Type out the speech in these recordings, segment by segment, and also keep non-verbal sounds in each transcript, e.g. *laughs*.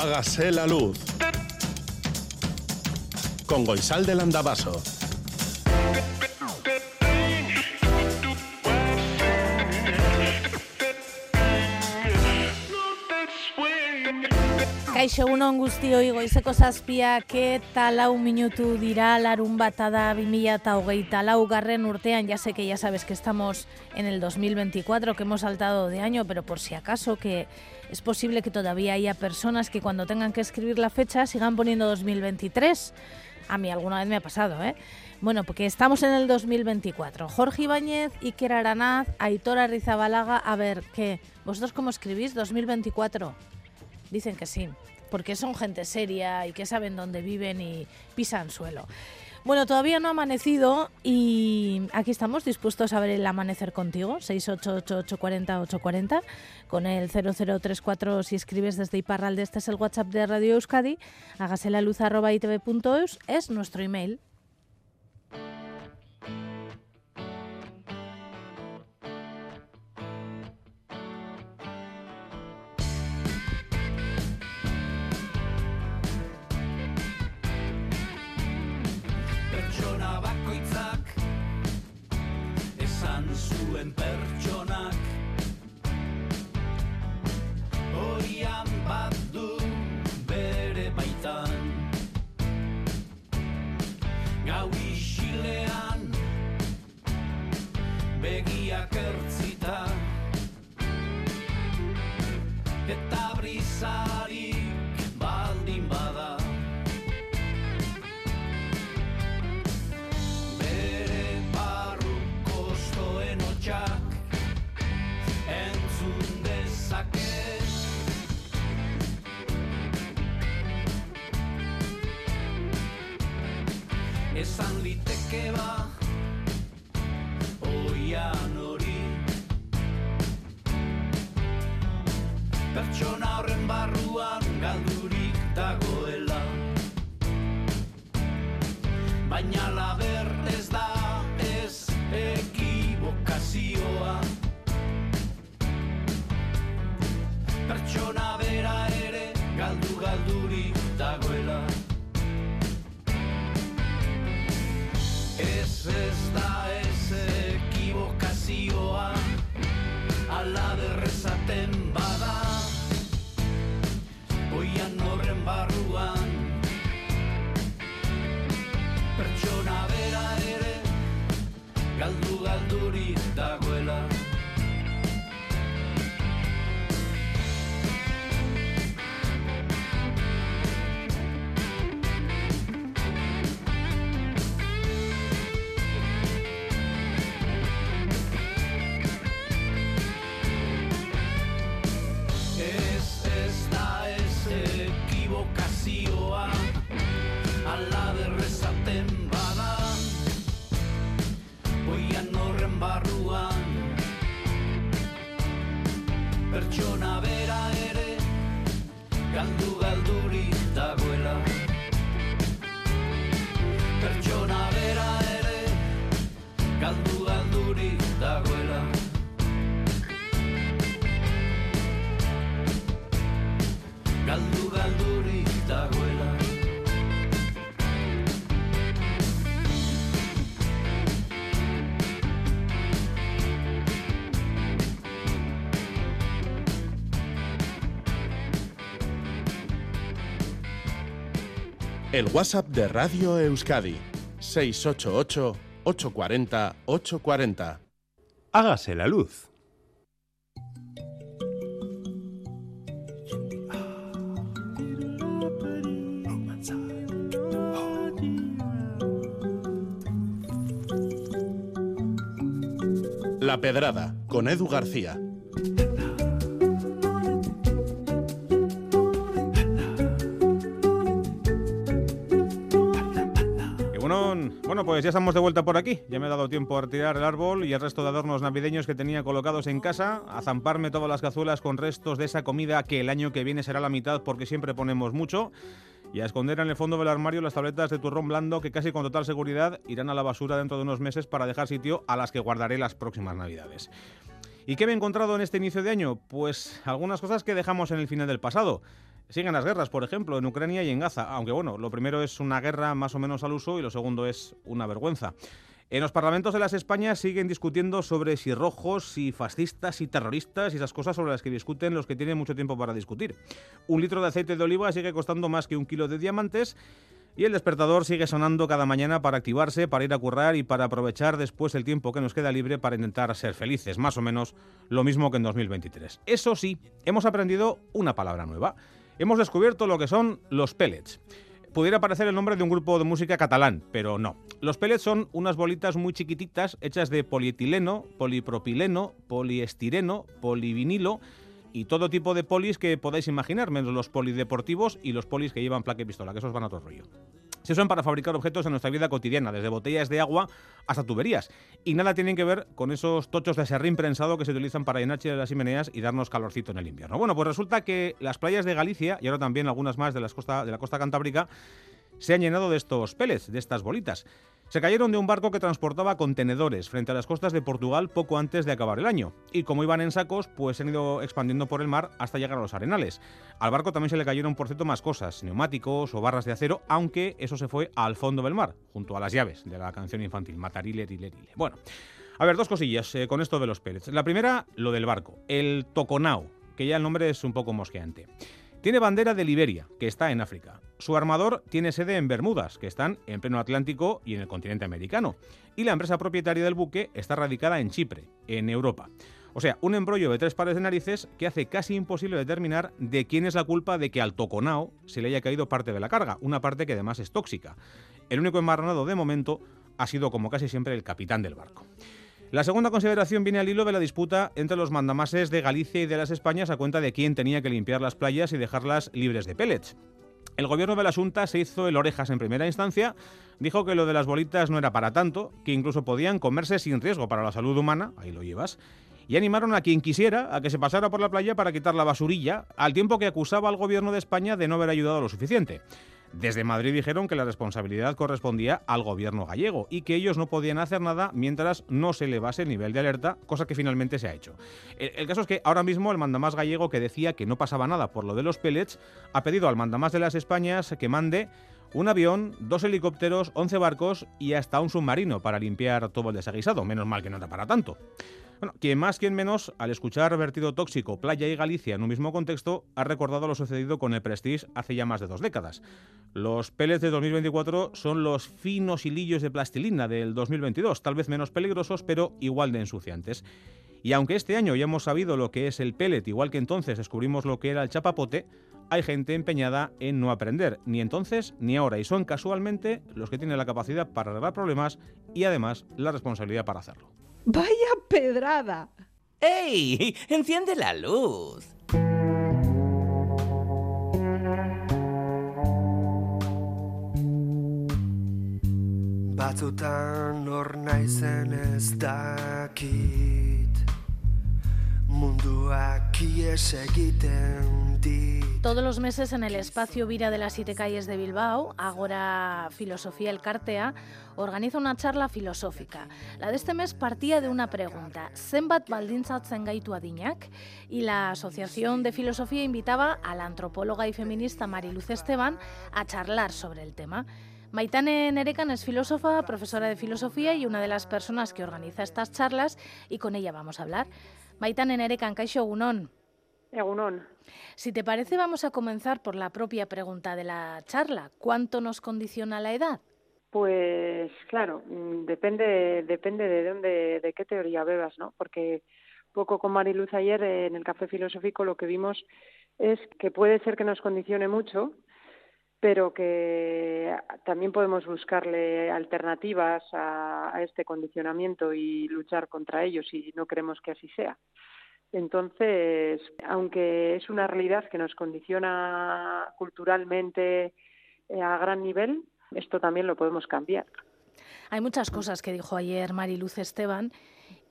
Hágase la luz. Con Goisal del Andabaso. Kaixo egunon guztioi goizeko zazpiak eta lau minutu dira larun batada 2008 lau garren urtean, ya sé que ya sabes que estamos en el 2024, que hemos saltado de año, pero por si acaso que es posible que todavía haya personas que cuando tengan que escribir la fecha sigan poniendo 2023. A mí alguna vez me ha pasado, ¿eh? Bueno, porque estamos en el 2024. Jorge Ibáñez, Iker Aranaz, Aitor Arrizabalaga, a ver, ¿qué? ¿Vosotros cómo escribís 2024? Dicen que sí, porque son gente seria y que saben dónde viven y pisan suelo. Bueno, todavía no ha amanecido y aquí estamos dispuestos a ver el amanecer contigo, 688-840-840, con el 0034 si escribes desde Iparralde, este es el WhatsApp de Radio Euskadi, hágase la luz arroba es nuestro email. Zuen pertsonak. Oian bat du bere baitan. Gau isilean begiak ertzita. Eta brisarik Pertsona bera ere Galdu galduri dagoela El WhatsApp de Radio Euskadi. 688-840-840. Hágase la luz. La Pedrada, con Edu García. Bueno, pues ya estamos de vuelta por aquí. Ya me he dado tiempo a retirar el árbol y el resto de adornos navideños que tenía colocados en casa, a zamparme todas las cazuelas con restos de esa comida que el año que viene será la mitad porque siempre ponemos mucho, y a esconder en el fondo del armario las tabletas de turrón blando que casi con total seguridad irán a la basura dentro de unos meses para dejar sitio a las que guardaré las próximas navidades. ¿Y qué me he encontrado en este inicio de año? Pues algunas cosas que dejamos en el final del pasado. Siguen las guerras, por ejemplo, en Ucrania y en Gaza, aunque bueno, lo primero es una guerra más o menos al uso y lo segundo es una vergüenza. En los parlamentos de las Españas siguen discutiendo sobre si rojos, si fascistas, si terroristas y esas cosas sobre las que discuten los que tienen mucho tiempo para discutir. Un litro de aceite de oliva sigue costando más que un kilo de diamantes y el despertador sigue sonando cada mañana para activarse, para ir a currar y para aprovechar después el tiempo que nos queda libre para intentar ser felices, más o menos lo mismo que en 2023. Eso sí, hemos aprendido una palabra nueva. Hemos descubierto lo que son los pellets pudiera parecer el nombre de un grupo de música catalán, pero no. Los pellets son unas bolitas muy chiquititas hechas de polietileno, polipropileno, poliestireno, polivinilo y todo tipo de polis que podáis imaginar, menos los polideportivos y los polis que llevan placa pistola, que esos van a otro rollo. Se usan para fabricar objetos en nuestra vida cotidiana, desde botellas de agua hasta tuberías. Y nada tienen que ver con esos tochos de serrín prensado que se utilizan para llenar las chimeneas y darnos calorcito en el invierno. Bueno, pues resulta que las playas de Galicia, y ahora también algunas más de, las costa, de la costa cantábrica, se han llenado de estos pellets, de estas bolitas. Se cayeron de un barco que transportaba contenedores frente a las costas de Portugal poco antes de acabar el año. Y como iban en sacos, pues se han ido expandiendo por el mar hasta llegar a los arenales. Al barco también se le cayeron, por cierto, más cosas, neumáticos o barras de acero, aunque eso se fue al fondo del mar, junto a las llaves de la canción infantil, Matarile, Rile, Bueno, a ver, dos cosillas eh, con esto de los pellets. La primera, lo del barco, el Toconao, que ya el nombre es un poco mosqueante. Tiene bandera de Liberia, que está en África. Su armador tiene sede en Bermudas, que están en pleno Atlántico y en el continente americano. Y la empresa propietaria del buque está radicada en Chipre, en Europa. O sea, un embrollo de tres pares de narices que hace casi imposible determinar de quién es la culpa de que al toconao se le haya caído parte de la carga, una parte que además es tóxica. El único embarranado de momento ha sido, como casi siempre, el capitán del barco. La segunda consideración viene al hilo de la disputa entre los mandamases de Galicia y de las Españas a cuenta de quién tenía que limpiar las playas y dejarlas libres de pellets. El gobierno de la Junta se hizo el orejas en primera instancia, dijo que lo de las bolitas no era para tanto, que incluso podían comerse sin riesgo para la salud humana, ahí lo llevas, y animaron a quien quisiera a que se pasara por la playa para quitar la basurilla, al tiempo que acusaba al gobierno de España de no haber ayudado lo suficiente. Desde Madrid dijeron que la responsabilidad correspondía al gobierno gallego y que ellos no podían hacer nada mientras no se elevase el nivel de alerta, cosa que finalmente se ha hecho. El, caso es que ahora mismo el mandamás gallego que decía que no pasaba nada por lo de los pellets ha pedido al mandamás de las Españas que mande un avión, dos helicópteros, 11 barcos y hasta un submarino para limpiar todo el desaguisado. Menos mal que no da para tanto. Bueno, quien más, quien menos, al escuchar vertido tóxico, playa y Galicia en un mismo contexto, ha recordado lo sucedido con el Prestige hace ya más de dos décadas. Los pellets de 2024 son los finos hilillos de plastilina del 2022, tal vez menos peligrosos, pero igual de ensuciantes. Y aunque este año ya hemos sabido lo que es el pellet, igual que entonces descubrimos lo que era el chapapote, hay gente empeñada en no aprender, ni entonces ni ahora, y son casualmente los que tienen la capacidad para arreglar problemas y además la responsabilidad para hacerlo. Vaya pedrada. ¡Ey! *laughs* Enciende la luz. Batzutan hor naizen ez dakit todos los meses en el espacio Vira de las Siete Calles de Bilbao, Agora Filosofía El Cartea, organiza una charla filosófica. La de este mes partía de una pregunta, ¿zenbat baldintzatzen gaitu adinak? Y la Asociación de Filosofía invitaba a la antropóloga y feminista Mariluz Esteban a charlar sobre el tema. Maitane Nerekan es filósofa, profesora de filosofía y una de las personas que organiza estas charlas y con ella vamos a hablar. Maitane Nerekan, Kaixo Unón. Egunon. Si te parece, vamos a comenzar por la propia pregunta de la charla. ¿Cuánto nos condiciona la edad? Pues claro, mm, depende, depende de dónde, de qué teoría bebas, ¿no? Porque poco con Mariluz ayer en el café filosófico lo que vimos es que puede ser que nos condicione mucho, pero que también podemos buscarle alternativas a, este condicionamiento y luchar contra ellos si no queremos que así sea. Entonces, aunque es una realidad que nos condiciona culturalmente eh, a gran nivel, esto también lo podemos cambiar. Hay muchas cosas que dijo ayer Mariluz Esteban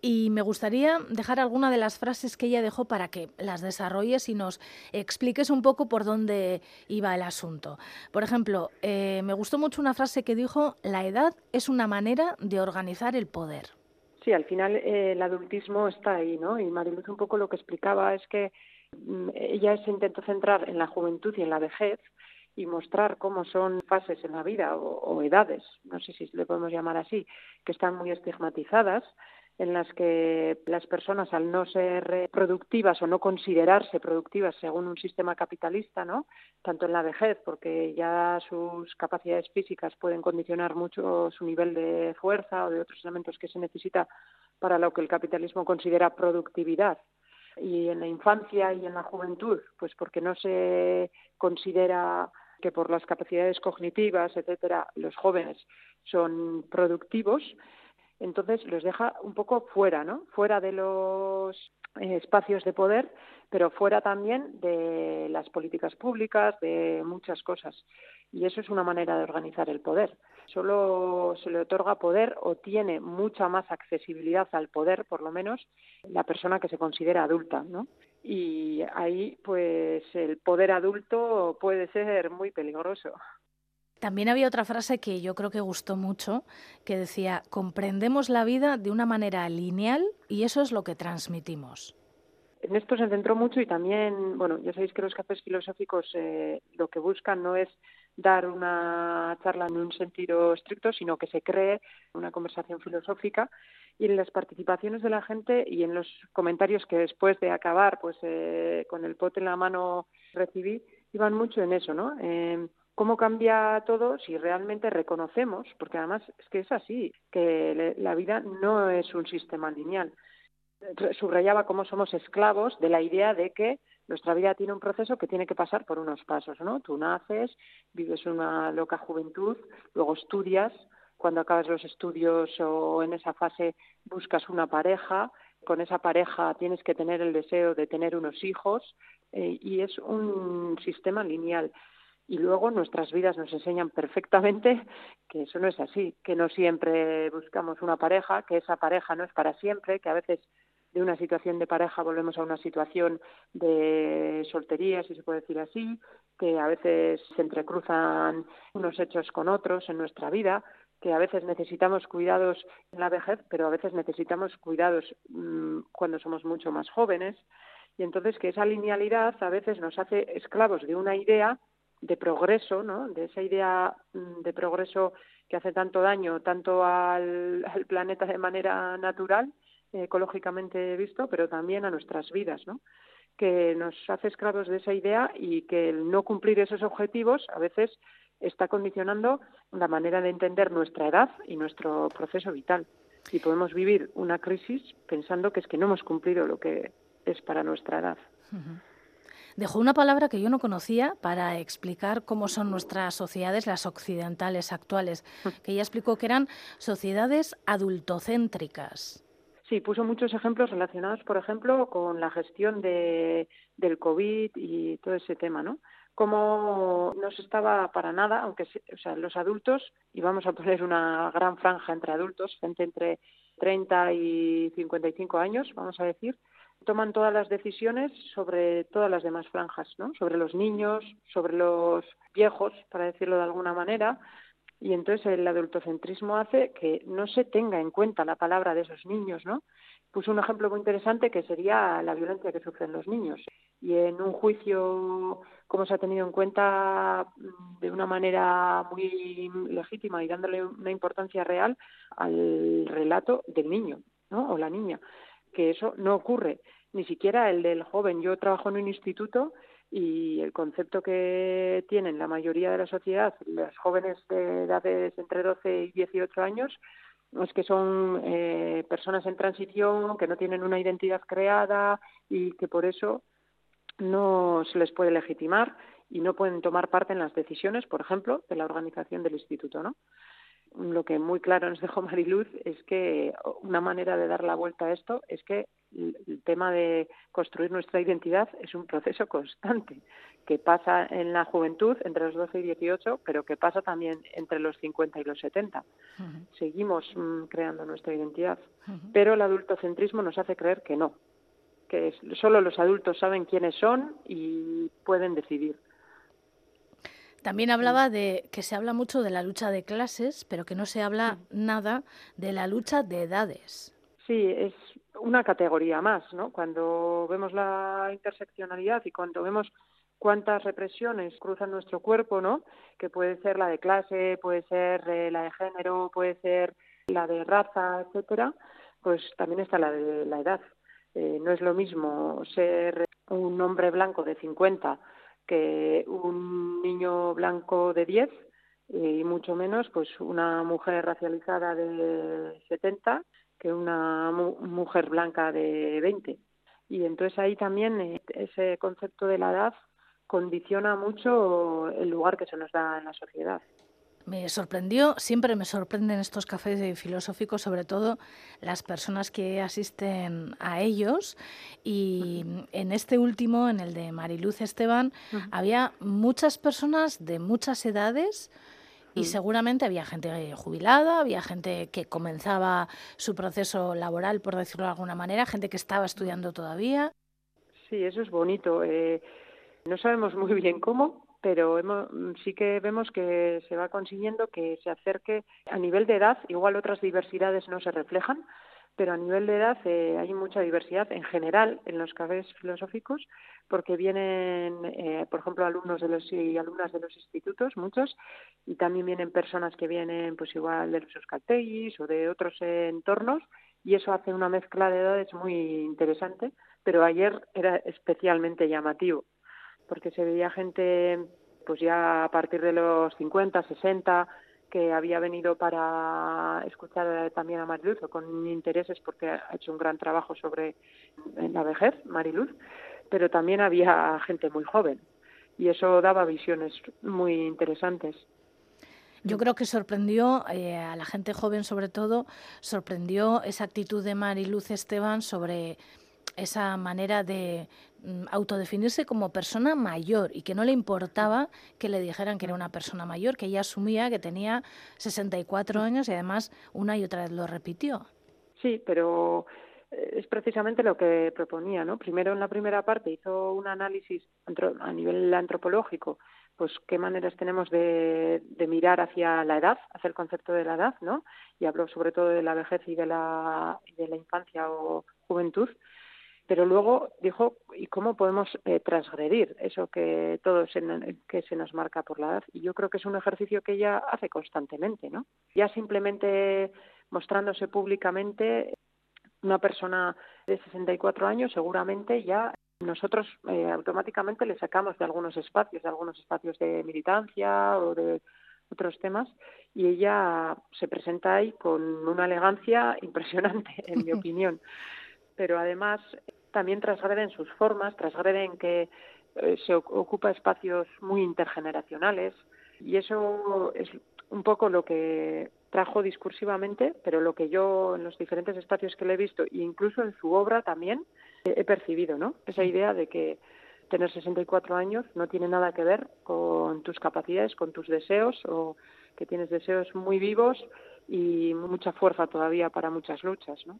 y me gustaría dejar alguna de las frases que ella dejó para que las desarrolles y nos expliques un poco por dónde iba el asunto. Por ejemplo, eh, me gustó mucho una frase que dijo, la edad es una manera de organizar el poder. Sí, al final eh, el adultismo está ahí, ¿no? Y Mariluz un poco lo que explicaba es que Mm, ella se intentó centrar en la juventud y en la vejez y mostrar cómo son fases en la vida o, o edades, no sé si le podemos llamar así, que están muy estigmatizadas en las que las personas al no ser productivas o no considerarse productivas según un sistema capitalista, ¿no? Tanto en la vejez, porque ya sus capacidades físicas pueden condicionar mucho su nivel de fuerza o de otros elementos que se necesita para lo que el capitalismo considera productividad. Y en la infancia y en la juventud, pues porque no se considera que por las capacidades cognitivas, etcétera, los jóvenes son productivos, entonces los deja un poco fuera, ¿no? Fuera de los eh, espacios de poder, pero fuera también de las políticas públicas, de muchas cosas. Y eso es una manera de organizar el poder. Solo se le otorga poder o tiene mucha más accesibilidad al poder, por lo menos, la persona que se considera adulta, ¿no? Y ahí, pues, el poder adulto puede ser muy peligroso. También había otra frase que yo creo que gustó mucho, que decía, comprendemos la vida de una manera lineal y eso es lo que transmitimos. En esto se centró mucho y también, bueno, ya sabéis que los cafés filosóficos eh, lo que buscan no es dar una charla en un sentido estricto, sino que se cree una conversación filosófica y en las participaciones de la gente y en los comentarios que después de acabar, pues eh, con el pote en la mano recibí, iban mucho en eso, ¿no? Eh, cómo cambia todo si realmente reconocemos, porque además es que es así, que la vida no es un sistema lineal. Subrayaba cómo somos esclavos de la idea de que nuestra vida tiene un proceso que tiene que pasar por unos pasos, ¿no? Tú naces, vives una loca juventud, luego estudias, cuando acabas los estudios o en esa fase buscas una pareja, con esa pareja tienes que tener el deseo de tener unos hijos eh, y es un sistema lineal y luego nuestras vidas nos enseñan perfectamente *laughs* que eso no es así, que no siempre buscamos una pareja, que esa pareja no es para siempre, que a veces de una situación de pareja volvemos a una situación de soltería, si se puede decir así, que a veces se entrecruzan unos hechos con otros en nuestra vida, que a veces necesitamos cuidados en la vejez, pero a veces necesitamos cuidados mmm, cuando somos mucho más jóvenes. Y entonces que esa linealidad a veces nos hace esclavos de una idea de progreso, ¿no? de esa idea mm, de progreso que hace tanto daño tanto al, *laughs* planeta de manera natural, ecológicamente visto, pero también a nuestras vidas, ¿no? que nos hace esclavos de esa idea y que el no cumplir esos objetivos a veces está condicionando la manera de entender nuestra edad y nuestro proceso vital. Y podemos vivir una crisis pensando que es que no hemos cumplido lo que es para nuestra edad dejó una palabra que yo no conocía para explicar cómo son nuestras sociedades, las occidentales actuales, que ella explicó que eran sociedades adultocéntricas. Sí, puso muchos ejemplos relacionados, por ejemplo, con la gestión de, del COVID y todo ese tema, ¿no? Cómo no se estaba para nada, aunque o sea, los adultos, y vamos a poner una gran franja entre adultos, gente entre 30 y 55 años, vamos a decir, toman todas las decisiones sobre todas las demás franjas, ¿no? Sobre los niños, sobre los viejos, para decirlo de alguna manera, y entonces el adultocentrismo hace que no se tenga en cuenta la palabra de esos niños, ¿no? Puso un ejemplo muy interesante que sería la violencia que sufren los niños. Y en un juicio, como se ha tenido en cuenta mm, de una manera muy legítima y dándole una importancia real al relato del niño, ¿no? O la niña que eso no ocurre, ni siquiera el del joven. Yo trabajo en un instituto y el concepto que tienen la mayoría de la sociedad, los jóvenes de edades entre 12 y 18 años, es que son eh, personas en transición, que no tienen una identidad creada y que por eso no se les puede legitimar y no pueden tomar parte en las decisiones, por ejemplo, de la organización del instituto, ¿no? Lo que muy claro nos dejó *laughs* Mariluz es que una manera de dar la vuelta a esto es que el tema de construir nuestra identidad es un proceso constante que pasa en la juventud entre los 12 y 18, pero que pasa también entre los 50 y los 70. Seguimos mm, creando nuestra identidad, pero el adultocentrismo nos hace creer que no, que solo los adultos saben quiénes son y pueden decidir. También hablaba de que se habla mucho de la lucha de clases, pero que no se habla nada de la lucha de edades. Sí, es una categoría más, ¿no? Cuando vemos la interseccionalidad y cuando vemos cuántas represiones cruzan nuestro cuerpo, ¿no? Que puede ser la de clase, puede ser eh, la de género, puede ser la de raza, etcétera, pues también está la de la edad. Eh, no es lo mismo ser un hombre blanco de 50 que un niño blanco de 10 y mucho menos pues una mujer racializada de 70 que una mujer blanca de 20. Y entonces ahí también eh, ese concepto de la edad condiciona mucho el lugar que se nos da en la sociedad. Me sorprendió, siempre me sorprenden estos cafés filosóficos, sobre todo las personas que asisten a ellos. Y en este último, en el de Mariluz Esteban, había muchas personas de muchas edades, y seguramente había gente jubilada, había gente que comenzaba su proceso laboral, por decirlo de alguna manera, gente que estaba estudiando todavía. Sí, eso es bonito. Eh, no sabemos muy bien cómo, pero sí que vemos que se va consiguiendo que se acerque a nivel de edad, igual otras diversidades no se reflejan, pero a nivel de edad eh, hay mucha diversidad en general en los cafés filosóficos porque vienen, eh, por ejemplo, alumnos de los y alumnas de los institutos, muchos, y también vienen personas que vienen, pues igual de los euskaltegis o de otros entornos, y eso hace una mezcla de edades muy interesante. Pero ayer era especialmente llamativo porque se veía gente, pues ya a partir de los 50, 60, que había venido para escuchar también a Mariluz con intereses porque ha hecho un gran trabajo sobre la vejez, Mariluz, pero también había gente muy joven y eso daba visiones muy interesantes. Yo creo que sorprendió eh, a la gente joven sobre todo, sorprendió esa actitud de Mariluz Esteban sobre esa manera de autodefinirse como persona mayor y que no le importaba que le dijeran que era una persona mayor, que ella asumía que tenía 64 años y además una y otra vez lo repitió. Sí, pero eh, es precisamente lo que proponía, ¿no? Primero en la primera parte hizo un análisis a nivel antropológico, pues qué maneras tenemos de, de, mirar hacia la edad, hacia el concepto de la edad, ¿no? Y habló sobre todo de la vejez y de la, de la infancia o juventud pero luego dijo y cómo podemos eh, transgredir eso que todo se, que se nos marca por la edad y yo creo que es un ejercicio que ella hace constantemente no ya simplemente mostrándose públicamente una persona de 64 años seguramente ya nosotros eh, automáticamente le sacamos de algunos espacios de algunos espacios de militancia o de otros temas y ella se presenta ahí con una elegancia impresionante en mi *laughs* opinión. Pero además también transgreden sus formas, transgreden que eh, se ocupa espacios muy intergeneracionales y eso es un poco lo que trajo discursivamente, pero lo que yo en los diferentes espacios que le he visto e incluso en su obra también he percibido, ¿no? Esa idea de que tener 64 años no tiene nada que ver con tus capacidades, con tus deseos o que tienes deseos muy vivos y mucha fuerza todavía para muchas luchas, ¿no?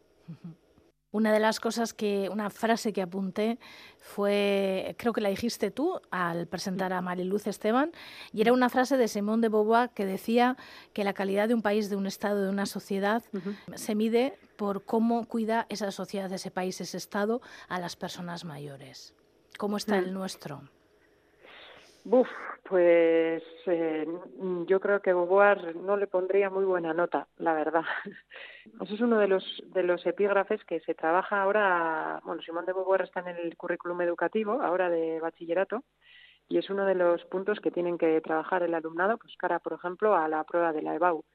Una de las cosas que, una frase que apunté fue, creo que la dijiste tú al presentar a Mariluz Esteban, y era una frase de Simón de Beauvoir que decía que la calidad de un país, de un Estado, de una sociedad, se mide por cómo cuida esa sociedad, ese país, ese Estado a las personas mayores. ¿Cómo está el nuestro? Buf, pues eh, yo creo que Beauvoir no le pondría muy buena nota, la verdad. *laughs* Eso es uno de los de los epígrafes que se trabaja ahora. Bueno, Simón de Beauvoir está en el currículum educativo ahora de bachillerato y es uno de los puntos que tienen que trabajar el alumnado, pues cara, por ejemplo, a la prueba de la EBAU.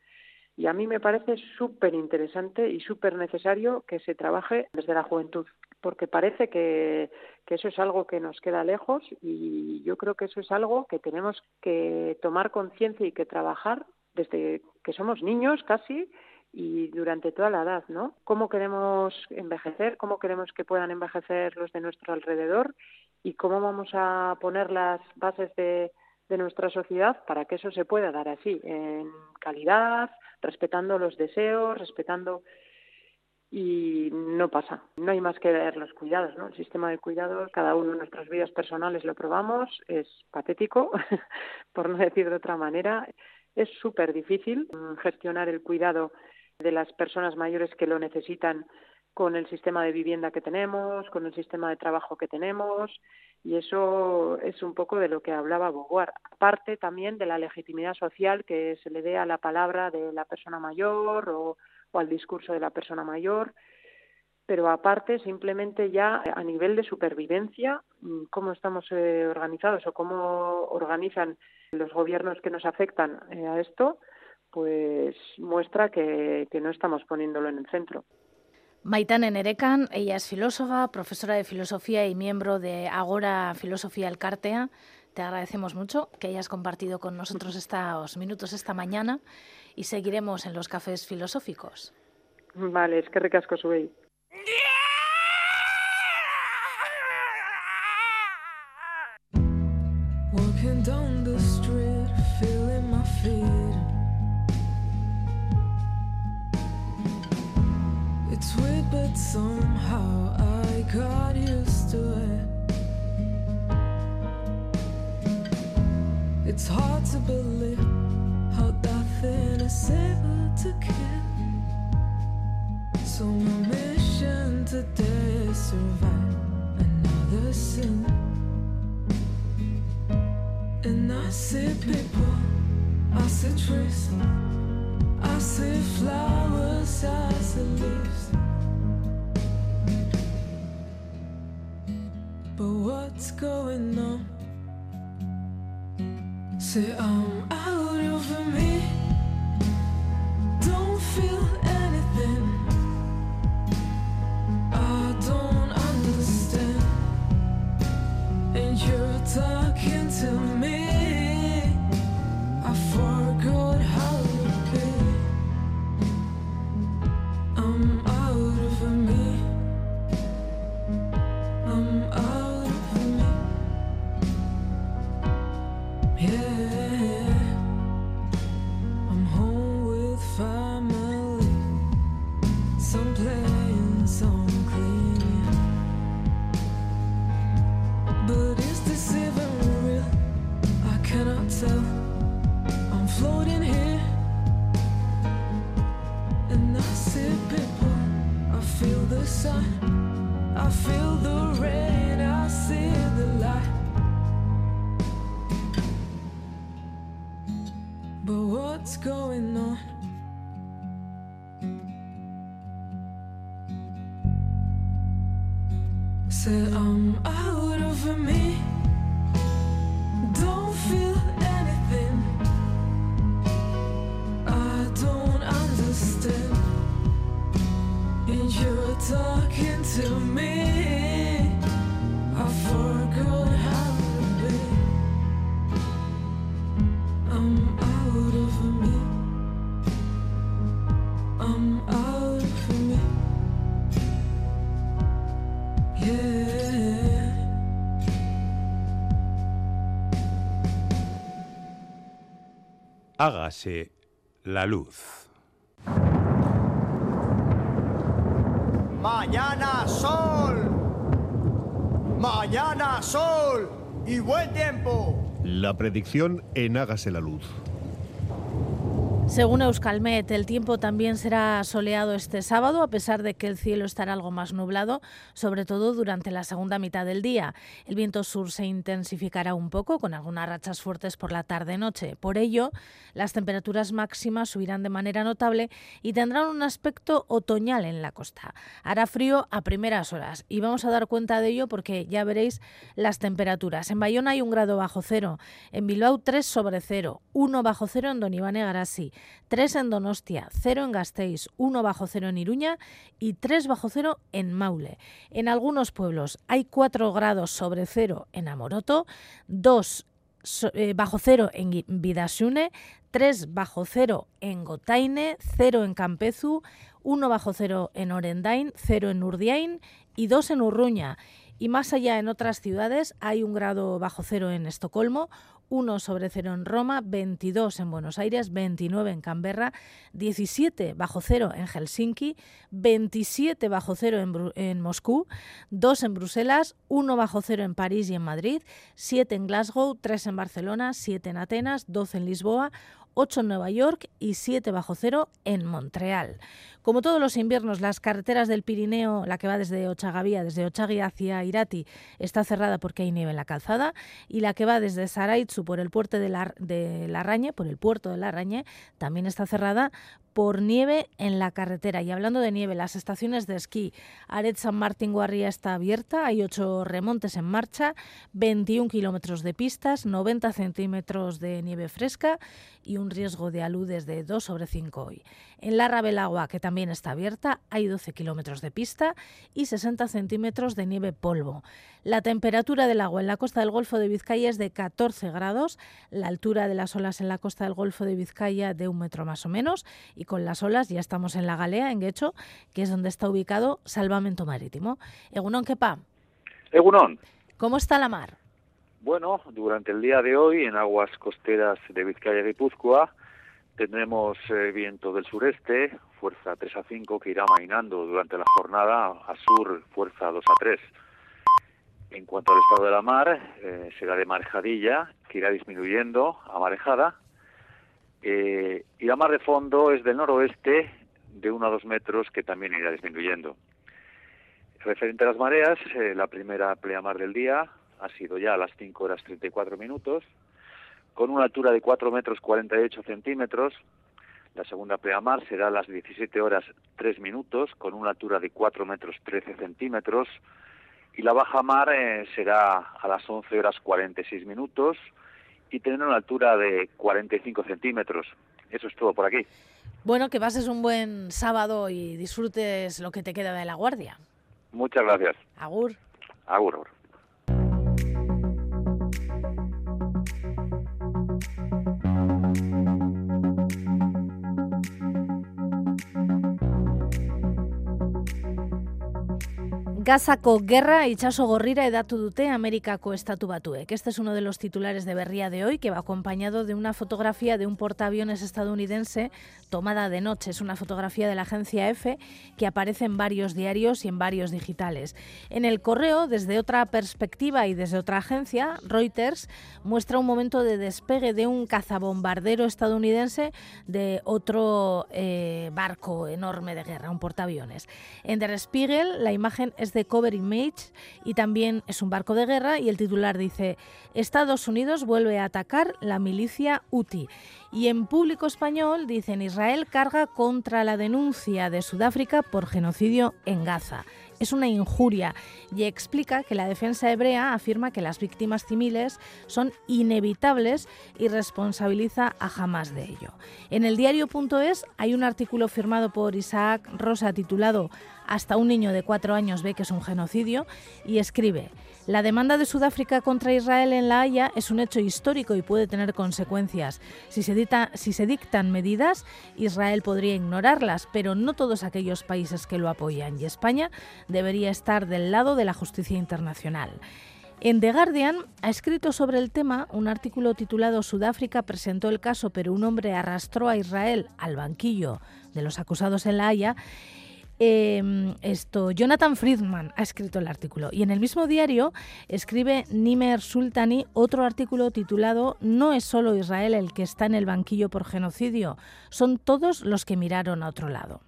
Y a mí me parece súper interesante y súper necesario que se trabaje desde la juventud, porque parece que, que, eso es algo que nos queda lejos y yo creo que eso es algo que tenemos que tomar conciencia y que trabajar desde que somos niños casi y durante toda la edad, ¿no? ¿Cómo queremos envejecer? ¿Cómo queremos que puedan envejecer los de nuestro alrededor? ¿Y cómo vamos a poner las bases de, de nuestra sociedad para que eso se pueda dar así, en calidad, respetando los deseos, respetando y no pasa. No hay más que ver los cuidados, ¿no? El sistema de cuidados, cada uno en nuestras vidas personales lo probamos, es patético, *laughs* por no decir de otra manera. Es súper difícil gestionar el cuidado de las personas mayores que lo necesitan con el sistema de vivienda que tenemos, con el sistema de trabajo que tenemos, y eso es un poco de lo que hablaba Beauvoir. Aparte también de la legitimidad social que se le dé a la palabra de la persona mayor o, al discurso de la persona mayor, pero aparte simplemente ya a nivel de supervivencia, mm, cómo estamos eh, organizados o cómo organizan los gobiernos que nos afectan eh, a esto, pues muestra que no estamos poniéndolo en el centro. Maitane Nerekan, ella es filósofa, profesora de filosofía y miembro de Agora Filosofía El Cartea. Te agradecemos mucho que hayas compartido con nosotros estos minutos esta mañana y seguiremos en los cafés filosóficos. Vale, es que recasco subéis. It's hard to believe how nothing is able to kill. So my mission today is survive another sin. And I see people, I see trees, I see flowers, I see leaves. But what's going on? Say I'm out of. Don't I'm out of me. Don't feel anything. I don't understand. And you're talking to me. Hágase la luz. Mañana sol. Mañana sol. Y buen tiempo. La predicción en Hágase la luz. Según Euskalmet, el tiempo también será soleado este sábado, a pesar de que el cielo estará algo más nublado, sobre todo durante la segunda mitad del día. El viento sur se intensificará un poco, con algunas rachas fuertes por la tarde-noche. Por ello, las temperaturas máximas subirán de manera notable y tendrán un aspecto otoñal en la costa. Hará frío a primeras horas y vamos a dar cuenta de ello porque ya veréis las temperaturas. En Bayona hay un grado bajo cero, en Bilbao 3 sobre cero, 1 bajo cero en Don Iván Egarasi, 3 en Donostia, 0 en Gasteiz, 1 bajo cero en Iruña y 3 bajo cero en Maule. En algunos pueblos hay 4 grados sobre cero en Amoroto, 2 eh, bajo cero en Vidasune, 3 bajo cero en Gotaine, 0 en Campezu, 1 bajo cero en Orendain, 0 en Urdiain y 2 en Urruña. Y más allá en otras ciudades hay un grado bajo cero en Estocolmo, 1 sobre 0 en Roma, 22 en Buenos Aires, 29 en Canberra, 17 bajo cero en Helsinki, 27 bajo cero en, en Moscú, 2 en Bruselas, 1 bajo cero en París y en Madrid, 7 en Glasgow, 3 en Barcelona, 7 en Atenas, 12 en Lisboa, 8 en Nueva York y 7 bajo cero en Montreal. Como todos los inviernos, las carreteras del Pirineo, la que va desde Ochagavía, desde Ochagui hacia Irati, está cerrada porque hay nieve en la calzada y la que va desde Saraitzu por el puerto de, la, de por el puerto de Larrañe, también está cerrada por nieve en la carretera. Y hablando de nieve, las estaciones de esquí, Aret San Martín Guarría está abierta, hay ocho remontes en marcha, 21 kilómetros de pistas, 90 centímetros de nieve fresca y un riesgo de aludes de 2 sobre 5 hoy. En la Rabelagua, que también está abierta, hay 12 kilómetros de pista y 60 centímetros de nieve polvo. La temperatura del agua en la costa del Golfo de Vizcaya es de 14 grados, la altura de las olas en la costa del Golfo de Vizcaya de un metro más o menos, y con las olas ya estamos en la Galea, en Guecho, que es donde está ubicado Salvamento Marítimo. Egunon, Kepa. Egunon. ¿Cómo está la mar? Bueno, durante el día de hoy en aguas costeras de Vizcaya y Guipúzcoa tendremos eh, viento del sureste, fuerza 3 a 5, que irá mainando durante la jornada a sur, fuerza 2 a 3. En cuanto al estado de la mar, eh, será de marejadilla, que irá disminuyendo a marejada. Eh, y la mar de fondo es del noroeste, de 1 a 2 metros, que también irá disminuyendo. Referente a las mareas, la primera pleamar del día ha sido ya a las 5 horas 34 minutos, con una altura de 4 metros 48 centímetros. La segunda pleamar será a las 17 horas 3 minutos, con una altura de 4 metros 13 centímetros. Y la baja mar eh, será a las 11 horas 46 minutos y tendrá una altura de 45 centímetros. Eso es todo por aquí. Bueno, que pases un buen sábado y disfrutes lo que te queda de la guardia. Muchas gracias. Agur. Agur. agur. Gazako gerra itxaso gorrira edatu dute Amerikako estatu batuek. Este es uno de los titulares de Berría de hoy, que va acompañado de una fotografía de un portaaviones estadounidense tomada de noche. Es una fotografía de la agencia EFE que aparece en varios diarios y en varios digitales. En el correo, desde otra perspectiva y desde otra agencia, Reuters muestra un momento de despegue de un cazabombardero estadounidense de otro eh, barco enorme de guerra, un portaaviones. En Der Spiegel, la imagen es de Cover Image y también es un barco de guerra y el titular dice Estados Unidos vuelve a atacar la milicia UTI. Y en público español dicen Israel carga contra la denuncia de Sudáfrica por genocidio en Gaza. Es una injuria y explica que la defensa hebrea afirma que las víctimas civiles son inevitables y responsabiliza a Hamas de ello. En el diario.es hay un artículo firmado por Isaac Rosa titulado Hasta un niño de cuatro años ve que es un genocidio y escribe la demanda de Sudáfrica contra Israel en La Haya es un hecho histórico y puede tener consecuencias. Si se, dictan medidas, Israel podría ignorarlas, pero no todos aquellos países que lo apoyan y España debería estar del lado de la justicia internacional. En The Guardian ha escrito sobre el tema un artículo titulado Sudáfrica presentó el caso, pero un hombre arrastró a Israel al banquillo de los acusados en La Haya eh, esto, Jonathan Friedman ha escrito el artículo y en el mismo diario escribe Nimer Sultani otro artículo titulado No es solo Israel el que está en el banquillo por genocidio, son todos los que miraron a otro lado.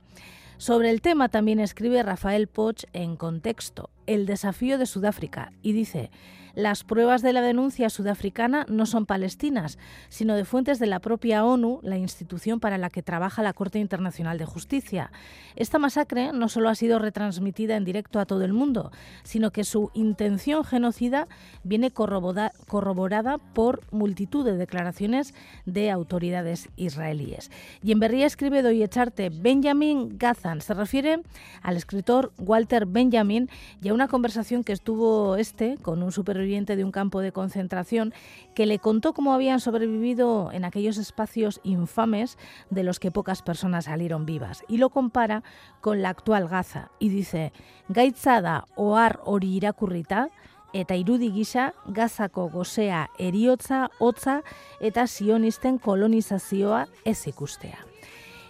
Sobre el tema también escribe Rafael Poch en Contexto, el desafío de Sudáfrica, y dice, las pruebas de la denuncia sudafricana no son palestinas, sino de fuentes de la propia ONU, la institución para la que trabaja la Corte Internacional de Justicia. Esta masacre no solo ha sido retransmitida en directo a todo el mundo, sino que su intención genocida viene corroborada por multitud de declaraciones de autoridades israelíes. Y en Berría escribe Doyecharte Benjamin Gazan, se refiere al escritor Walter Benjamin y a una conversación que estuvo este con un de un campo de concentración que le contó cómo habían sobrevivido en aquellos espacios infames de los que pocas personas salieron vivas y lo compara con la actual Gaza y dice Gaitzada ohar hori irakurrita eta irudi gisa Gazako gozea eriotza, hotza eta sionisten kolonizazioa ez ikustea.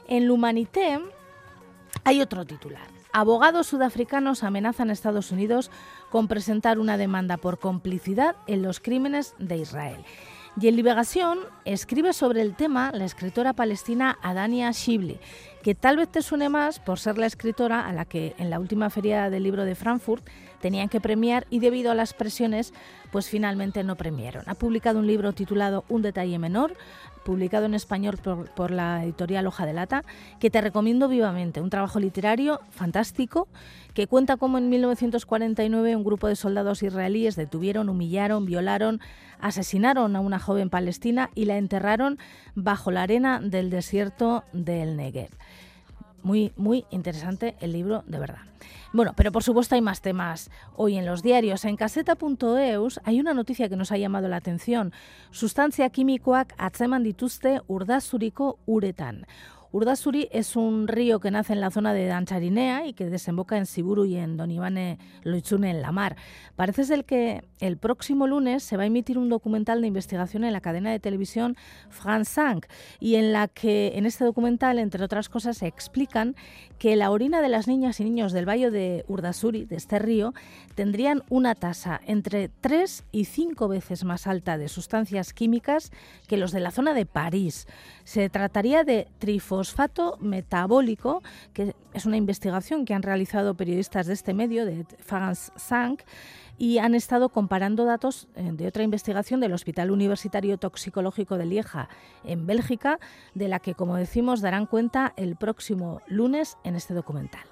En l'Humanité hay otro titular. Abogados sudafricanos amenazan a Estados Unidos con presentar una demanda por complicidad en los crímenes de Israel. Y en Liberación escribe sobre el tema la escritora palestina Adania Shibli, que tal vez te suene más por ser la escritora a la que en la última feria del libro de Frankfurt tenían que premiar y debido a las presiones, pues finalmente no premiaron. Ha publicado un libro titulado Un detalle menor, publicado en español por, la editorial Hoja de Lata, que te recomiendo vivamente. Un trabajo literario fantástico que cuenta cómo en 1949 un grupo de soldados israelíes detuvieron, humillaron, violaron, asesinaron a una joven palestina y la enterraron bajo la arena del desierto del Negev. Muy, muy interesante el libro, de verdad. Bueno, pero por supuesto hay más temas. Hoy en los diarios, en caseta.eus, hay una noticia que nos ha llamado la atención. Sustantzia kimikoak atzeman dituzte urdazuriko uretan. Urdazuri es un río que nace en la zona de Dancharinea y que desemboca en Siburu y en Don Ivane Loitzune en la mar. Parece ser que el próximo lunes se va a emitir un documental de investigación en la cadena de televisión France 5 y en la que en este documental, entre otras cosas, se explican que la orina de las niñas y niños del valle de Urdazuri, de este río, tendrían una tasa entre 3 y 5 veces más alta de sustancias químicas que los de la zona de París. Se trataría de trifosfato metabólico, que es una investigación que han realizado periodistas de este medio, de France 5, y han estado comparando datos de otra investigación del Hospital Universitario Toxicológico de Lieja en Bélgica, de la que, como decimos, darán cuenta el próximo lunes en este documental.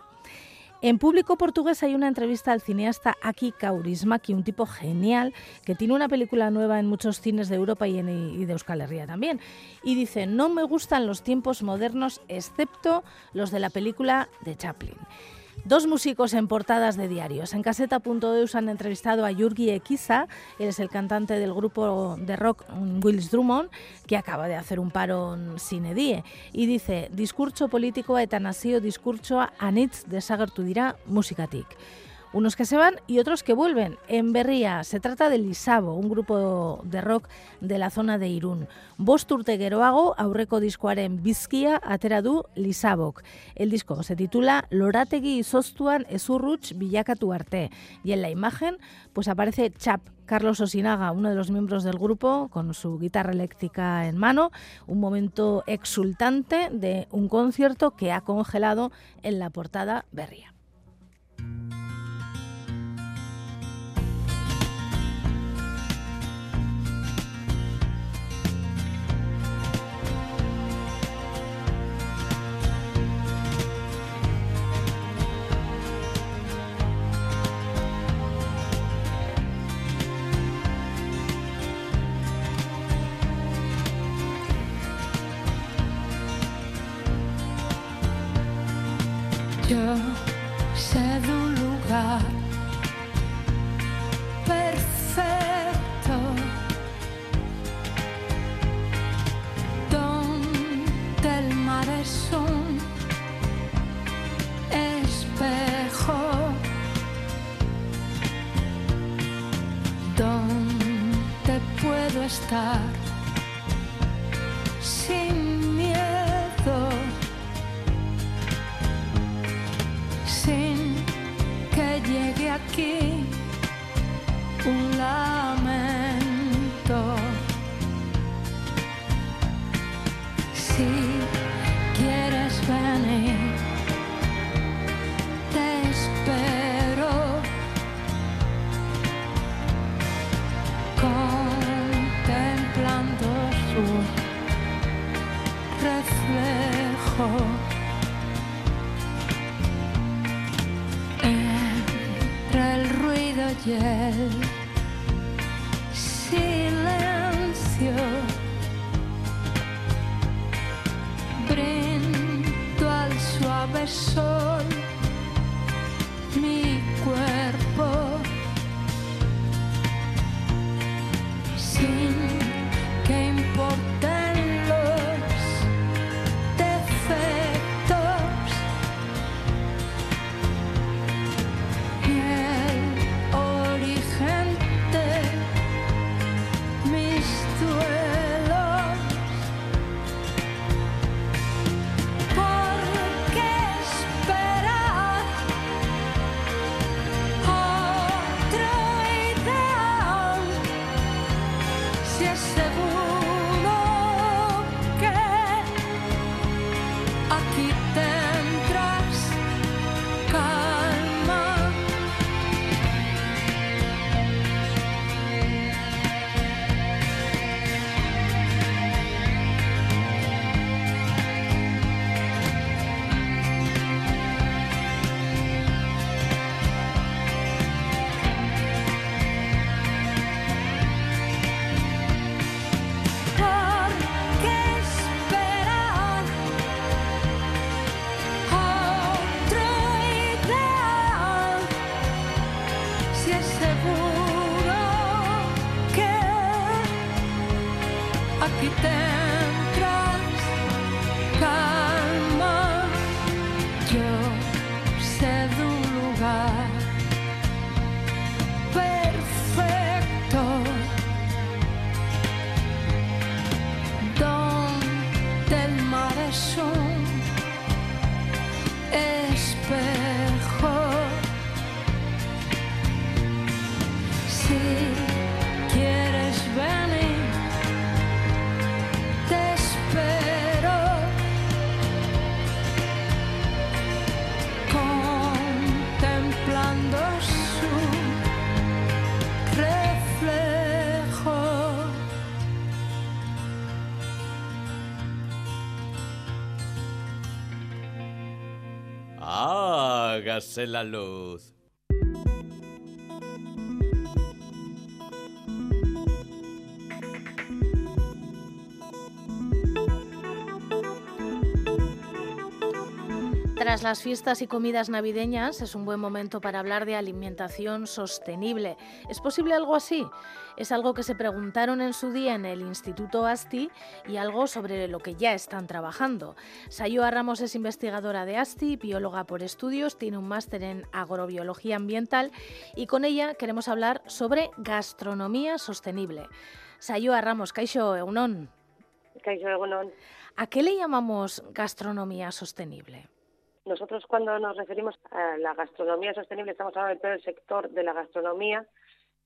En público portugués hay una entrevista al cineasta Aki Kaurismaki, un tipo genial que tiene una película nueva en muchos cines de Europa y, y de Euskal Herria también. Y dice, no me gustan los tiempos modernos excepto los de la película de Chaplin. Dos músicos en portadas de diarios. En caseta.eus han entrevistado a Yurgi Ekiza, él es el cantante del grupo de rock Willis Drummond, que acaba de hacer un paro sine die. Y dice, discurso político eta nazio discurso anitz desagertu dira musikatik. Unos que se van y otros que vuelven. En Berría se trata de Lisabo, un grupo de rock de la zona de Irún. Bost urte geroago aurreko diskoaren bizkia atera du Lisabok. El disco se titula Lorategi izoztuan ezurruts bilakatu arte. Y en la imagen pues aparece Chap, Carlos Osinaga, uno de los miembros del grupo, con su guitarra eléctrica en mano, un momento exultante de un concierto que ha congelado en la portada Berría. Yo un lugar perfecto donde el mar es un espejo donde puedo estar entre Hágase la luz. Tras las fiestas y comidas navideñas es un buen momento para hablar de alimentación sostenible. ¿Es posible algo así? Es algo que se preguntaron en su día en el Instituto ASTI y algo sobre lo que ya están trabajando. Sayoa Ramos es investigadora de ASTI, bióloga por estudios, tiene un máster en agrobiología ambiental y con ella queremos hablar sobre gastronomía sostenible. Sayoa Ramos, Caixo Egunon. Kaixo Egunon. ¿A qué le llamamos gastronomía sostenible? Nosotros cuando nos referimos a la gastronomía sostenible estamos hablando de todo sector de la gastronomía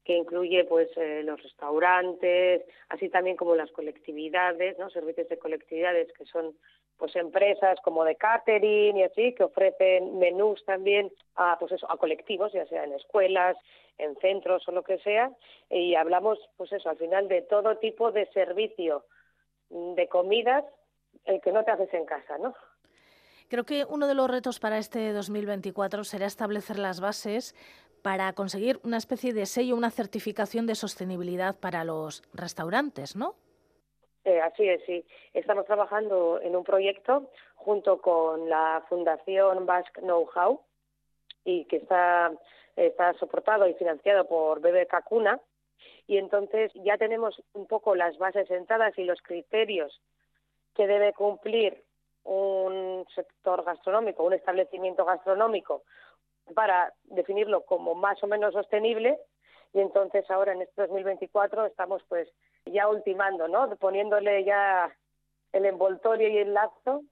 que incluye pues eh, los restaurantes, así también como las colectividades, ¿no? servicios de colectividades que son pues empresas como de catering y así que ofrecen menús también a pues eso, a colectivos, ya sea en escuelas, en centros o lo que sea, y hablamos pues eso, al final de todo tipo de servicio de comidas el que no te haces en casa, ¿no? Creo que uno de los retos para este 2024 será establecer las bases para conseguir una especie de sello, una certificación de sostenibilidad para los restaurantes, ¿no? Eh, así es, sí. Estamos trabajando en un proyecto junto con la Fundación Basque Know-How y que está, está soportado y financiado por BBK Cuna. Y entonces ya tenemos un poco las bases sentadas y los criterios que debe cumplir un sector gastronómico, un establecimiento gastronómico, para definirlo como más o menos sostenible. Y entonces ahora en este 2024 estamos pues ya ultimando, ¿no? Poniéndole ya el envoltorio y el lazo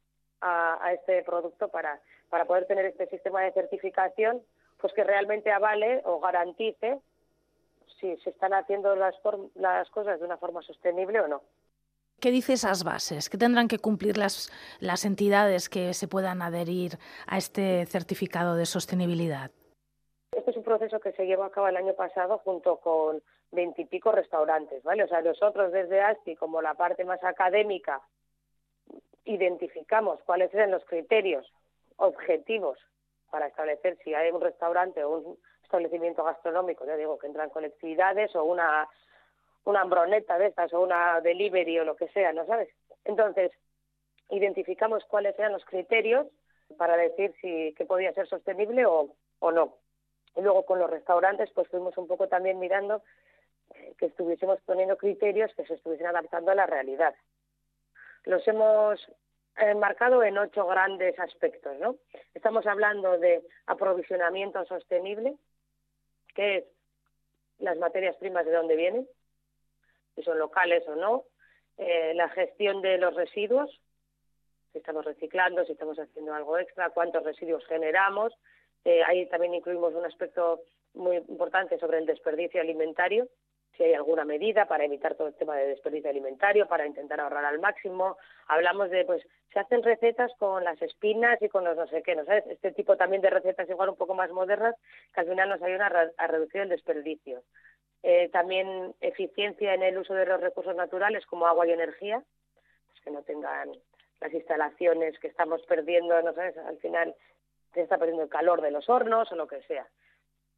a, este producto para, para poder tener este sistema de certificación pues que realmente avale o garantice si se están haciendo las, las cosas de una forma sostenible o no. ¿Qué dice esas bases? ¿Qué tendrán que cumplir las, las entidades que se puedan adherir a este certificado de sostenibilidad? Este es un proceso que se llevó a cabo el año pasado junto con veintipico restaurantes, ¿vale? O sea, nosotros desde ASTI, como la parte más académica, identificamos cuáles eran los criterios objetivos para establecer si hay un restaurante o un establecimiento gastronómico, ya digo, que entran colectividades o una, una hambroneta de estas o una delivery o lo que sea, ¿no sabes? Entonces, identificamos cuáles eran los criterios para decir si que podía ser sostenible o, o no. Y luego con los restaurantes, pues fuimos un poco también mirando eh, que estuviésemos poniendo criterios que se estuviesen adaptando a la realidad. Los hemos enmarcado en ocho grandes aspectos, ¿no? Estamos hablando de aprovisionamiento sostenible, que es las materias primas de dónde vienen, si son locales o no, eh, la gestión de los residuos, si estamos reciclando, si estamos haciendo algo extra, cuántos residuos generamos. Eh, ahí también incluimos un aspecto muy importante sobre el desperdicio alimentario, si hay alguna medida para evitar todo el tema de desperdicio alimentario, para intentar ahorrar al máximo. Hablamos de, pues, se hacen recetas con las espinas y con los no sé qué, ¿no sabes? Este tipo también de recetas igual un poco más modernas que al final nos ayudan a, a reducir el desperdicio. Eh, también eficiencia en el uso de los recursos naturales como agua y energía, pues que no tengan las instalaciones que estamos perdiendo, no sabes, al final se está perdiendo el calor de los hornos o lo que sea.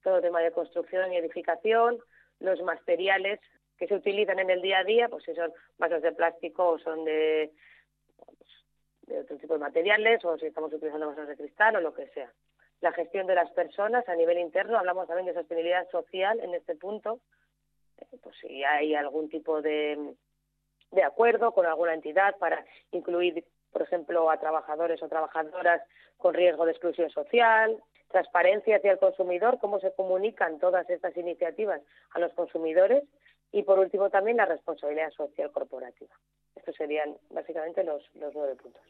Todo tema de construcción y edificación, los materiales que se utilizan en el día a día, pues si son vasos de plástico o son de, de otro tipo de materiales, o si estamos utilizando vasos de cristal o lo que sea. La gestión de las personas a nivel interno, hablamos también de sostenibilidad social en este punto, pues si hay algún tipo de, acuerdo con alguna entidad para incluir, por ejemplo, a trabajadores o trabajadoras con riesgo de exclusión social, transparencia hacia el consumidor, cómo se comunican todas estas iniciativas a los consumidores y, por último, también la responsabilidad social corporativa. Estos serían básicamente los nueve puntos.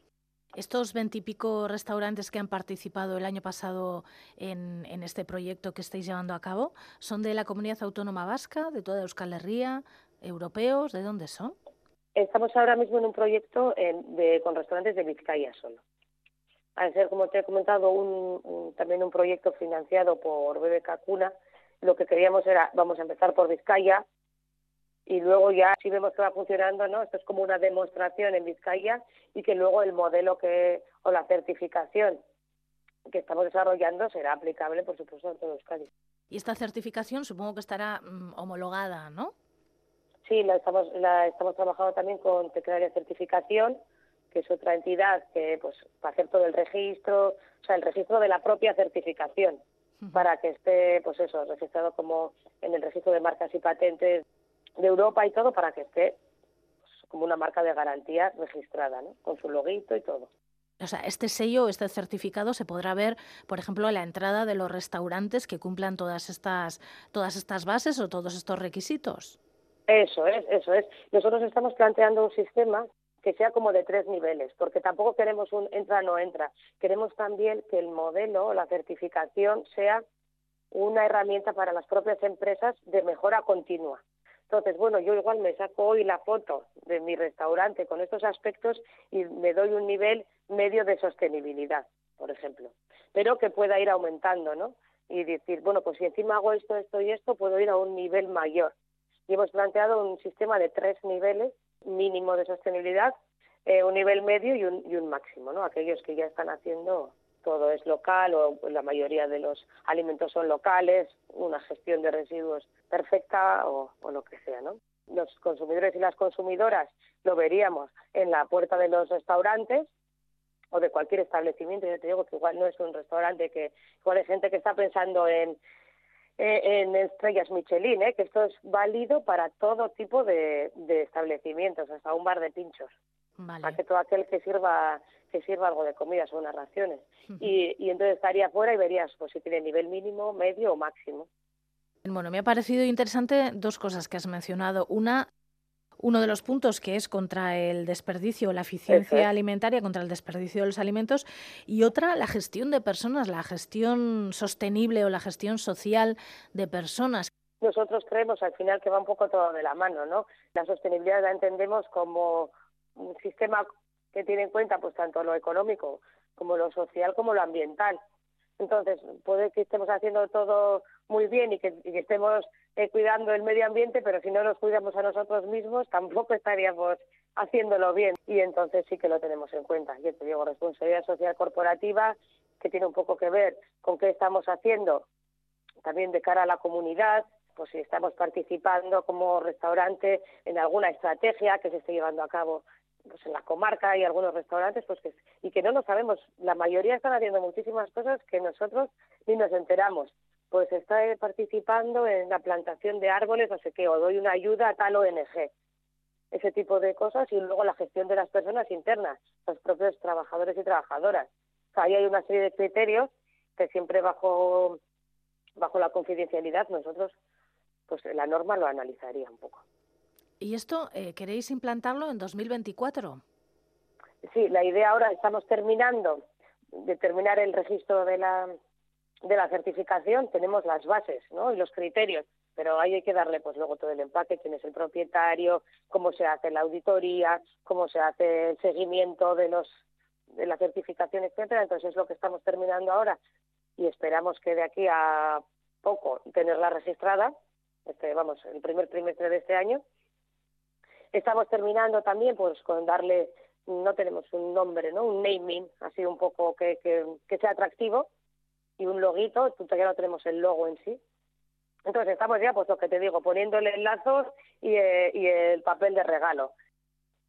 Estos veintipico restaurantes que han participado el año pasado en, este proyecto que estáis llevando a cabo, ¿son de la comunidad autónoma vasca, de toda Euskal Herria, europeos? ¿De dónde son? Estamos ahora mismo en un proyecto con restaurantes de Vizcaya solo al ser, como te he comentado, un, también un proyecto financiado por BBK Cuna, lo que queríamos era, vamos a empezar por Vizcaya y luego ya si vemos que va funcionando, ¿no? Esto es como una demostración en Vizcaya y que luego el modelo que o la certificación que estamos desarrollando será aplicable, por supuesto, en todo Euskadi. Y esta certificación supongo que estará mm, homologada, ¿no? Sí, la estamos, la estamos trabajando también con Tecnaria Certificación, que es otra entidad que pues para hacer todo el registro, o sea, el registro de la propia certificación, uh -huh. para que esté, pues eso, registrado como en el registro de marcas y patentes de Europa y todo, para que esté pues, como una marca de garantía registrada, ¿no? Con su loguito y todo. O sea, este sello, este certificado se podrá ver, por ejemplo, a la entrada de los restaurantes que cumplan todas estas, todas estas bases o todos estos requisitos. Eso es, eso es. Nosotros estamos planteando un sistema que sea como de tres niveles, porque tampoco queremos un entra no entra. Queremos también que el modelo o la certificación sea una herramienta para las propias empresas de mejora continua. Entonces, bueno, yo igual me saco hoy la foto de mi restaurante con estos aspectos y me doy un nivel medio de sostenibilidad, por ejemplo, pero que pueda ir aumentando, ¿no? Y decir, bueno, pues si encima hago esto, esto y esto, puedo ir a un nivel mayor. Y hemos planteado un sistema de tres niveles mínimo de sostenibilidad, eh, un nivel medio y un, y un máximo, ¿no? Aquellos que ya están haciendo todo es local o la mayoría de los alimentos son locales, una gestión de residuos perfecta o, o lo que sea, ¿no? Los consumidores y las consumidoras lo veríamos en la puerta de los restaurantes o de cualquier establecimiento. Yo te digo que igual no es un restaurante que igual hay gente que está pensando en eh, en estrellas Michelin, ¿eh? que esto es válido para todo tipo de, de establecimientos, hasta un bar de pinchos. Vale. Para que todo aquel que sirva que sirva algo de comida son unas raciones. Y, y entonces estaría fuera y verías pues, si tiene nivel mínimo, medio o máximo. Bueno, me ha parecido interesante dos cosas que has mencionado. Una, uno de los puntos que es contra el desperdicio, la eficiencia alimentaria, contra el desperdicio de los alimentos, y otra, la gestión de personas, la gestión sostenible o la gestión social de personas. Nosotros creemos al final que va un poco todo de la mano, ¿no? La sostenibilidad la entendemos como un sistema que tiene en cuenta pues tanto lo económico como lo social como lo ambiental. Entonces, puede que estemos haciendo todo muy bien y que, estemos eh, cuidando el medio ambiente, pero si no nos cuidamos a nosotros mismos, tampoco estaríamos haciéndolo bien. Y entonces sí que lo tenemos en cuenta. Yo te digo, responsabilidad social corporativa, que tiene un poco que ver con qué estamos haciendo también de cara a la comunidad, pues si estamos participando como restaurante en alguna estrategia que se esté llevando a cabo pues en la comarca hay algunos restaurantes pues que y que no lo sabemos. La mayoría están haciendo muchísimas cosas que nosotros ni nos enteramos. Pues está participando en la plantación de árboles no sé qué o doy una ayuda a tal ONG ese tipo de cosas y luego la gestión de las personas internas los propios trabajadores y trabajadoras. O sea, ahí hay una serie de criterios que siempre bajo bajo la confidencialidad nosotros pues la norma lo analizaría un poco ¿Y esto eh, queréis implantarlo en 2024? Sí, la idea ahora estamos terminando de terminar el registro de la de la certificación, tenemos las bases, ¿no? Y los criterios pero ahí hay que darle pues luego todo el empaque, quién es el propietario, cómo se hace la auditoría, cómo se hace el seguimiento de los de la certificación, etcétera. Entonces es lo que estamos terminando ahora y esperamos que de aquí a poco tenerla registrada, este, vamos, el primer trimestre de este año. Estamos terminando también pues con darle, no tenemos un nombre, ¿no? Un naming, así un poco que, que, que sea atractivo y un loguito, todavía no tenemos el logo en sí. Entonces estamos ya, pues lo que te digo, poniéndole lazos eh, y el papel de regalo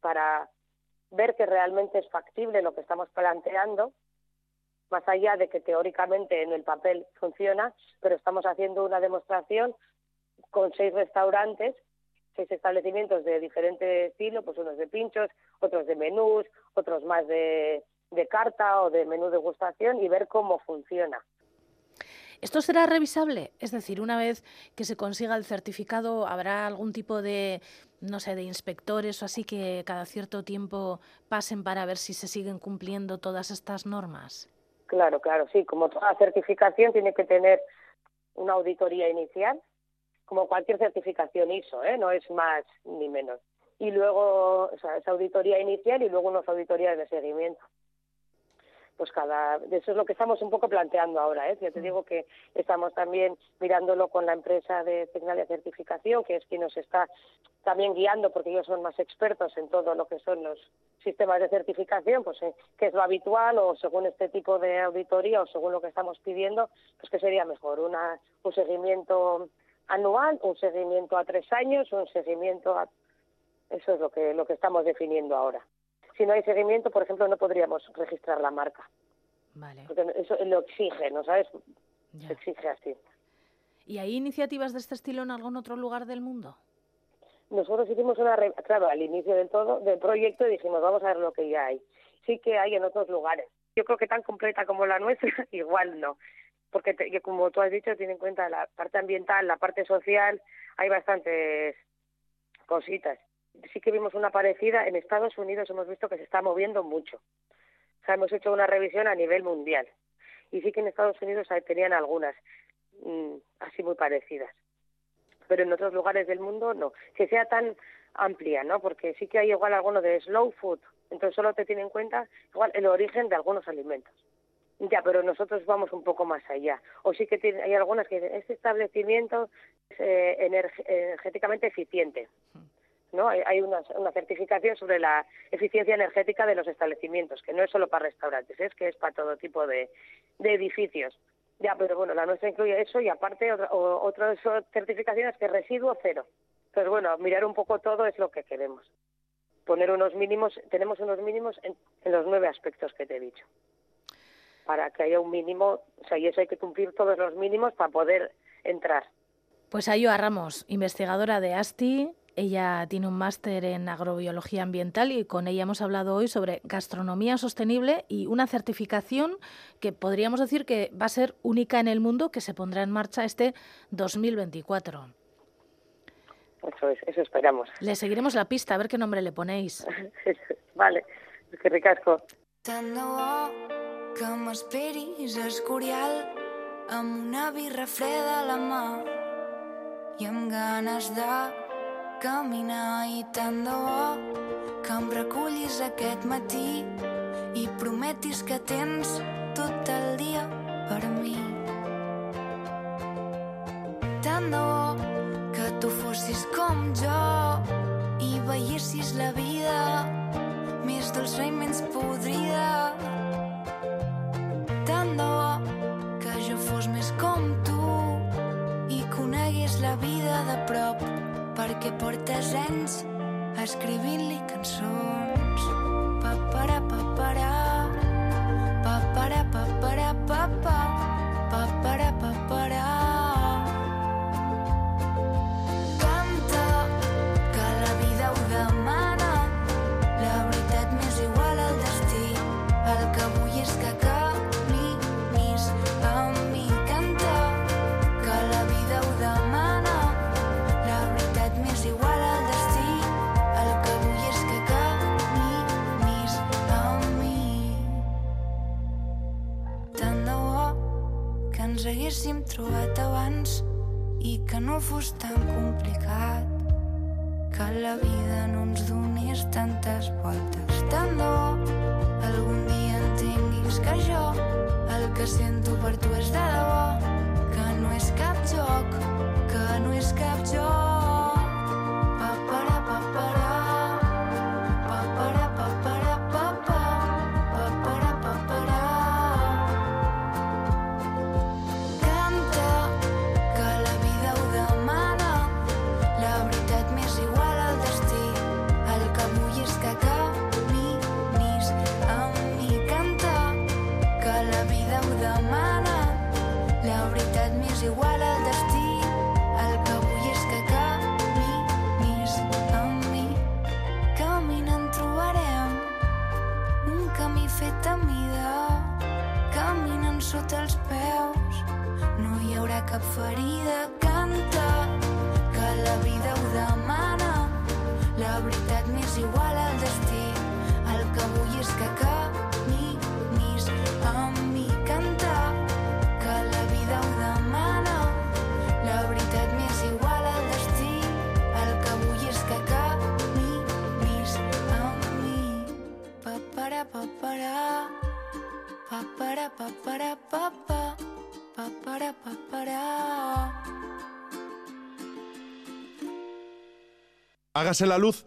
para ver que realmente es factible lo que estamos planteando, más allá de que teóricamente en el papel funciona, pero estamos haciendo una demostración con seis restaurantes, seis establecimientos de diferente estilo, pues unos de pinchos, otros de menús, otros más de, de carta o de menú degustación y ver cómo funciona. ¿Esto será revisable? Es decir, una vez que se consiga el certificado, ¿habrá algún tipo de, no sé, de inspectores o así que cada cierto tiempo pasen para ver si se siguen cumpliendo todas estas normas? Claro, claro, sí. Como toda certificación tiene que tener una auditoría inicial, como cualquier certificación ISO, ¿eh? no es más ni menos. Y luego, o sea, esa auditoría inicial y luego unas auditorías de seguimiento pues cada eso es lo que estamos un poco planteando ahora ¿eh? yo te digo que estamos también mirándolo con la empresa de Tecnalia Certificación que es quien nos está también guiando porque ellos son más expertos en todo lo que son los sistemas de certificación pues eh, que es lo habitual o según este tipo de auditoría o según lo que estamos pidiendo pues que sería mejor una un seguimiento anual un seguimiento a tres años un seguimiento a eso es lo que lo que estamos definiendo ahora si no hay seguimiento, por ejemplo, no podríamos registrar la marca. Vale. Porque eso lo exige, ¿no sabes? Ya. Se exige así. ¿Y hay iniciativas de este estilo en algún otro lugar del mundo? Nosotros hicimos una, claro, al inicio del todo del proyecto dijimos, vamos a ver lo que ya hay. Sí que hay en otros lugares. Yo creo que tan completa como la nuestra, *laughs* igual no. Porque, te, como tú has dicho, tiene en cuenta la parte ambiental, la parte social, hay bastantes cositas sí que vimos una parecida. En Estados Unidos hemos visto que se está moviendo mucho. O sea, hemos hecho una revisión a nivel mundial. Y sí que en Estados Unidos tenían algunas mmm, así muy parecidas. Pero en otros lugares del mundo no. Que sea tan amplia, ¿no? Porque sí que hay igual alguno de slow food. Entonces solo te tiene en cuenta igual el origen de algunos alimentos. Ya, pero nosotros vamos un poco más allá. O sí que tiene, hay algunas que dicen, este establecimiento es eh, energéticamente eficiente. ¿no? Hay una, una, certificación sobre la eficiencia energética de los establecimientos, que no es solo para restaurantes, es que es para todo tipo de, edificios. Ya, pero bueno, la nuestra incluye eso y aparte otra, otras certificaciones que residuo cero. Entonces, bueno, mirar un poco todo es lo que queremos. Poner unos mínimos, tenemos unos mínimos en los nueve aspectos que te he dicho. Para que haya un mínimo, o sea, y eso hay que cumplir todos los mínimos para poder entrar. Pues Ayoa Ramos, investigadora de ASTI, ella tiene un máster en agrobiología ambiental y con ella hemos hablado hoy sobre gastronomía sostenible y una certificación que podríamos decir que va a ser única en el mundo que se pondrá en marcha este 2024. Eso es, eso esperamos. Le seguiremos la pista, a ver qué nombre le ponéis. *laughs* vale, que ricasco. Que m'esperis a Escorial amb una birra freda a la mà i amb ganes de caminar i tant de bo que em recullis aquest matí i prometis que tens tot el dia per mi. Tant de bo que tu fossis com jo i veiessis la vida més dolça i menys podrida. La vida de prop perquè portes anys escrivint-li cançons. Papara, papara, papara, trobat abans i que no fos tan complicat que la vida no ens donés tantes voltes. Tant bo algun dia entenguis que jo el que sento per tu és de debò ferida canta que la vida ho demana. La veritat m'és igual al destí. El que vull és que caminis amb mi canta que la vida ho demana. La veritat m'és igual al destí. El que vull és que caminis amb mi. Papara papara papara papara papa papara papara Hágase la luz.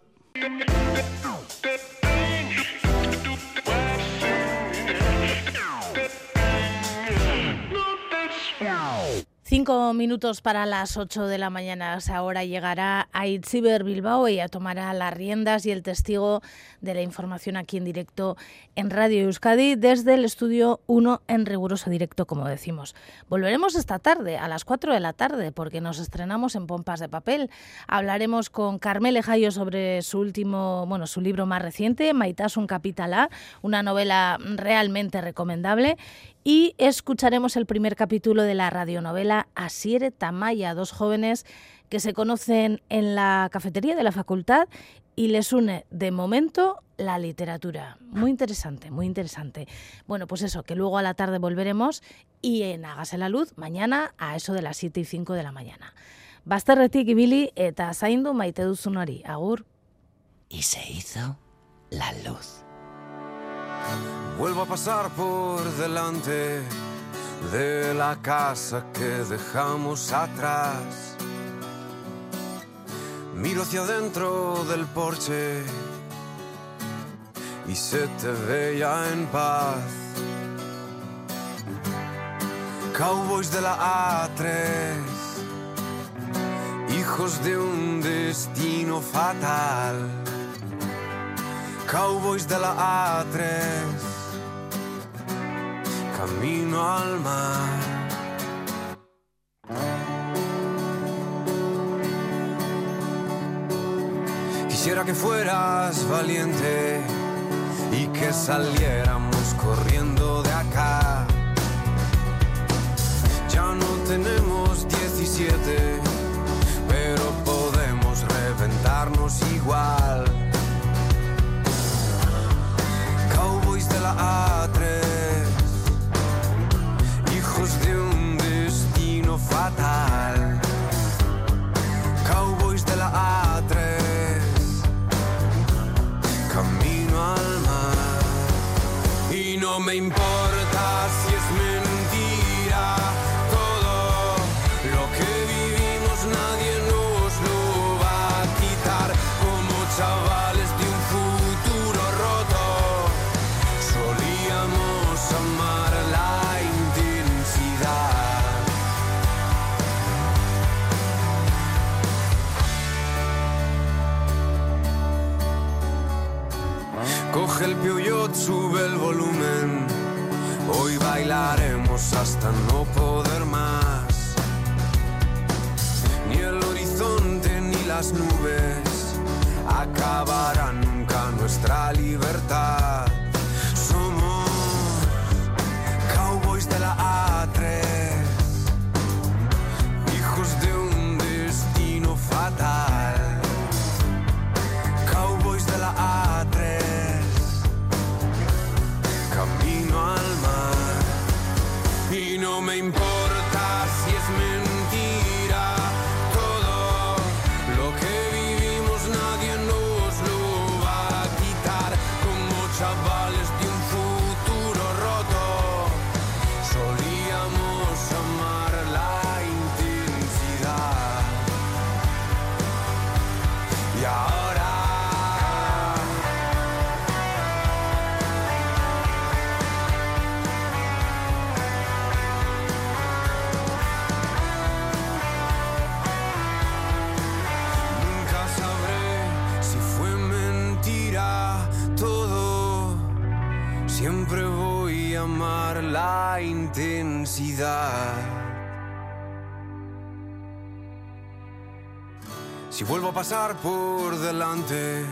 Cinco minutos para las ocho de la mañana. Ahora llegará a Itziber Bilbao. Ella tomará las riendas y el testigo de la información aquí en directo en Radio Euskadi desde el estudio 1 en riguroso directo, como decimos. Volveremos esta tarde a las 4 de la tarde porque nos estrenamos en Pompas de Papel. Hablaremos con Carmele Jayo sobre su último, bueno, su libro más reciente, Maitasun Capitalá, una novela realmente recomendable y escucharemos el primer capítulo de la radionovela Asiere Tamaya, dos jóvenes que se conocen en la cafetería de la facultad y les une de momento la literatura. Muy interesante, muy interesante. Bueno, pues eso, que luego a la tarde volveremos y en Hágase la Luz mañana a eso de las 7 y 5 de la mañana. Bazterretik ibili eta zaindu maite duzun hori. Agur. Y se hizo la luz. Vuelvo a pasar por delante de la casa que dejamos atrás. Miro hacia adentro del porche y se te veía en paz. Cowboys de la A3, hijos de un destino fatal. Cowboys de la A3, camino al mar. Quisiera que fueras valiente y que saliéramos corriendo de acá. Ya no tenemos 17, pero podemos reventarnos igual. Cowboys de la A3, Y no me importa nubes acabarán nunca nuestra libertad. Si vuelvo a pasar por delante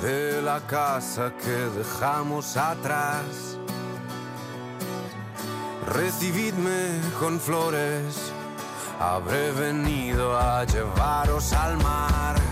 de la casa que dejamos atrás, recibidme con flores, habré venido a llevaros al mar.